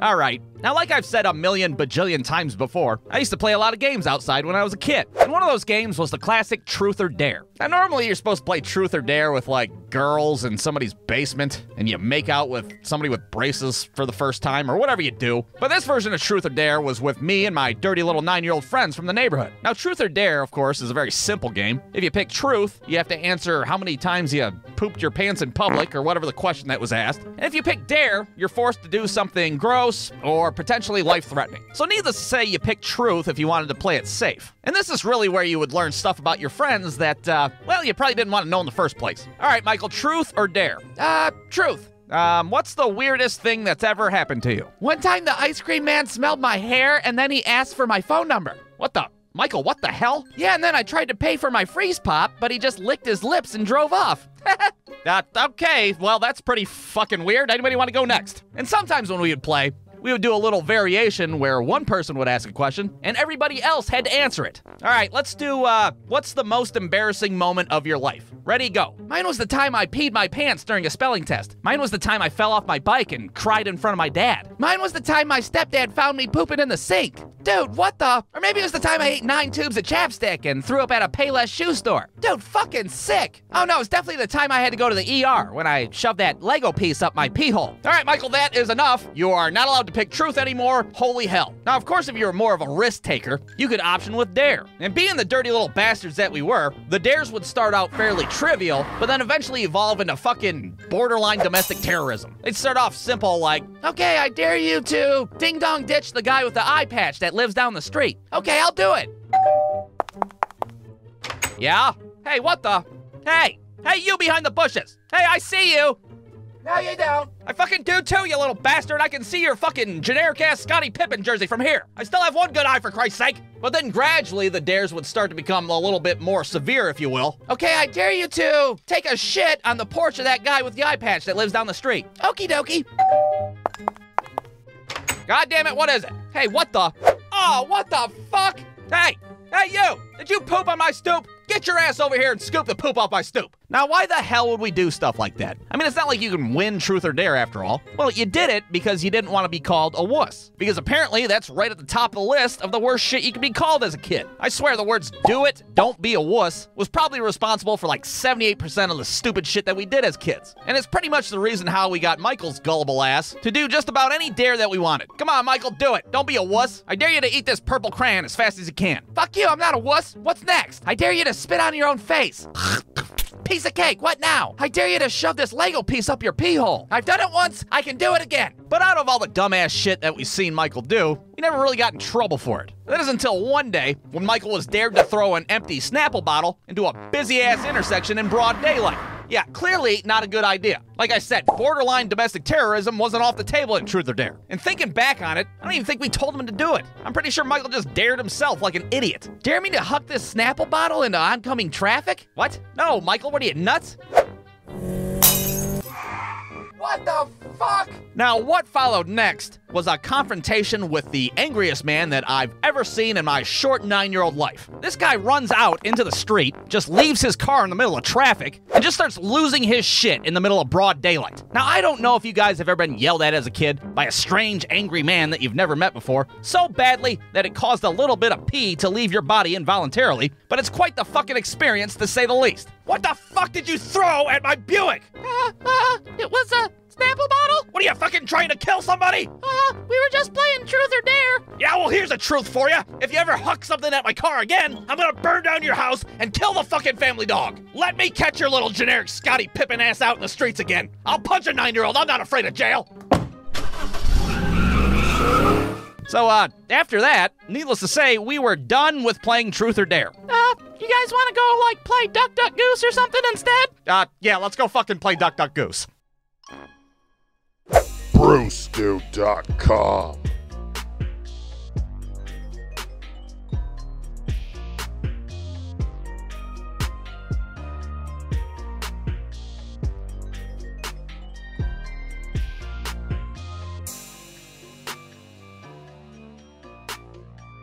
Alright, now like I've said a million bajillion times before, I used to play a lot of games outside when I was a kid. And one of those games was the classic Truth or Dare. Now normally you're supposed to play Truth or Dare with like girls in somebody's basement, and you make out with somebody with braces for the first time, or whatever you do. But this version of Truth or Dare was with me and my dirty little nine-year-old friends from the neighborhood. Now Truth or Dare, of course, is a very simple game. If you pick truth, you have to answer how many times you pooped your pants in public, or whatever the question that was asked. And if you pick Dare, you're forced to do something gross or potentially life threatening. So, needless to say, you pick truth if you wanted to play it safe. And this is really where you would learn stuff about your friends that, uh, well, you probably didn't want to know in the first place. All right, Michael, truth or dare? Uh, truth. Um, what's the weirdest thing that's ever happened to you? One time the ice cream man smelled my hair and then he asked for my phone number. What the? Michael, what the hell? Yeah, and then I tried to pay for my freeze pop, but he just licked his lips and drove off. Uh, okay, well, that's pretty fucking weird. Anybody want to go next? And sometimes when we would play, we would do a little variation where one person would ask a question and everybody else had to answer it. All right, let's do uh, what's the most embarrassing moment of your life? Ready, go. Mine was the time I peed my pants during a spelling test. Mine was the time I fell off my bike and cried in front of my dad. Mine was the time my stepdad found me pooping in the sink. Dude, what the? Or maybe it was the time I ate nine tubes of chapstick and threw up at a Payless shoe store. Dude, fucking sick. Oh no, it's definitely the time I had to go to the ER when I shoved that Lego piece up my pee hole. All right, Michael, that is enough. You are not allowed to pick truth anymore. Holy hell. Now, of course, if you were more of a risk taker, you could option with dare. And being the dirty little bastards that we were, the dares would start out fairly trivial, but then eventually evolve into fucking borderline domestic terrorism. They'd start off simple like, Okay, I dare you to ding dong ditch the guy with the eye patch that lives down the street. Okay, I'll do it. Yeah? Hey, what the? Hey! Hey, you behind the bushes! Hey, I see you! No, you don't. I fucking do too, you little bastard! I can see your fucking generic ass Scottie Pippen jersey from here! I still have one good eye, for Christ's sake! But then gradually, the dares would start to become a little bit more severe, if you will. Okay, I dare you to take a shit on the porch of that guy with the eye patch that lives down the street. Okie dokie. God damn it, what is it? Hey, what the? Oh, what the fuck? Hey! Hey, you! Did you poop on my stoop? Get your ass over here and scoop the poop off my stoop. Now, why the hell would we do stuff like that? I mean, it's not like you can win truth or dare after all. Well, you did it because you didn't want to be called a wuss. Because apparently that's right at the top of the list of the worst shit you could be called as a kid. I swear the words do it, don't be a wuss was probably responsible for like 78% of the stupid shit that we did as kids. And it's pretty much the reason how we got Michael's gullible ass to do just about any dare that we wanted. Come on, Michael, do it. Don't be a wuss. I dare you to eat this purple crayon as fast as you can. Fuck you, I'm not a wuss. What's next? I dare you to spit on your own face. Piece of cake, what now? I dare you to shove this Lego piece up your pee hole. I've done it once, I can do it again. But out of all the dumbass shit that we've seen Michael do, we never really got in trouble for it. That is until one day when Michael was dared to throw an empty Snapple bottle into a busy ass intersection in broad daylight. Yeah, clearly not a good idea. Like I said, borderline domestic terrorism wasn't off the table in Truth or Dare. And thinking back on it, I don't even think we told him to do it. I'm pretty sure Michael just dared himself like an idiot. Dare me to huck this Snapple bottle into oncoming traffic? What? No, Michael, what are you, nuts? What the fuck? Now, what followed next was a confrontation with the angriest man that I've ever seen in my short nine year old life. This guy runs out into the street, just leaves his car in the middle of traffic, and just starts losing his shit in the middle of broad daylight. Now, I don't know if you guys have ever been yelled at as a kid by a strange, angry man that you've never met before, so badly that it caused a little bit of pee to leave your body involuntarily, but it's quite the fucking experience to say the least. What the fuck did you throw at my Buick? Uh, it was a Snapple bottle? What are you fucking trying to kill somebody? Uh, we were just playing truth or dare. Yeah, well, here's a truth for you. If you ever huck something at my car again, I'm gonna burn down your house and kill the fucking family dog. Let me catch your little generic Scottie Pippen ass out in the streets again. I'll punch a nine year old. I'm not afraid of jail. So, uh, after that, needless to say, we were done with playing Truth or Dare. Uh, you guys want to go, like, play Duck Duck Goose or something instead? Uh, yeah, let's go fucking play Duck Duck Goose. Brewstew.com.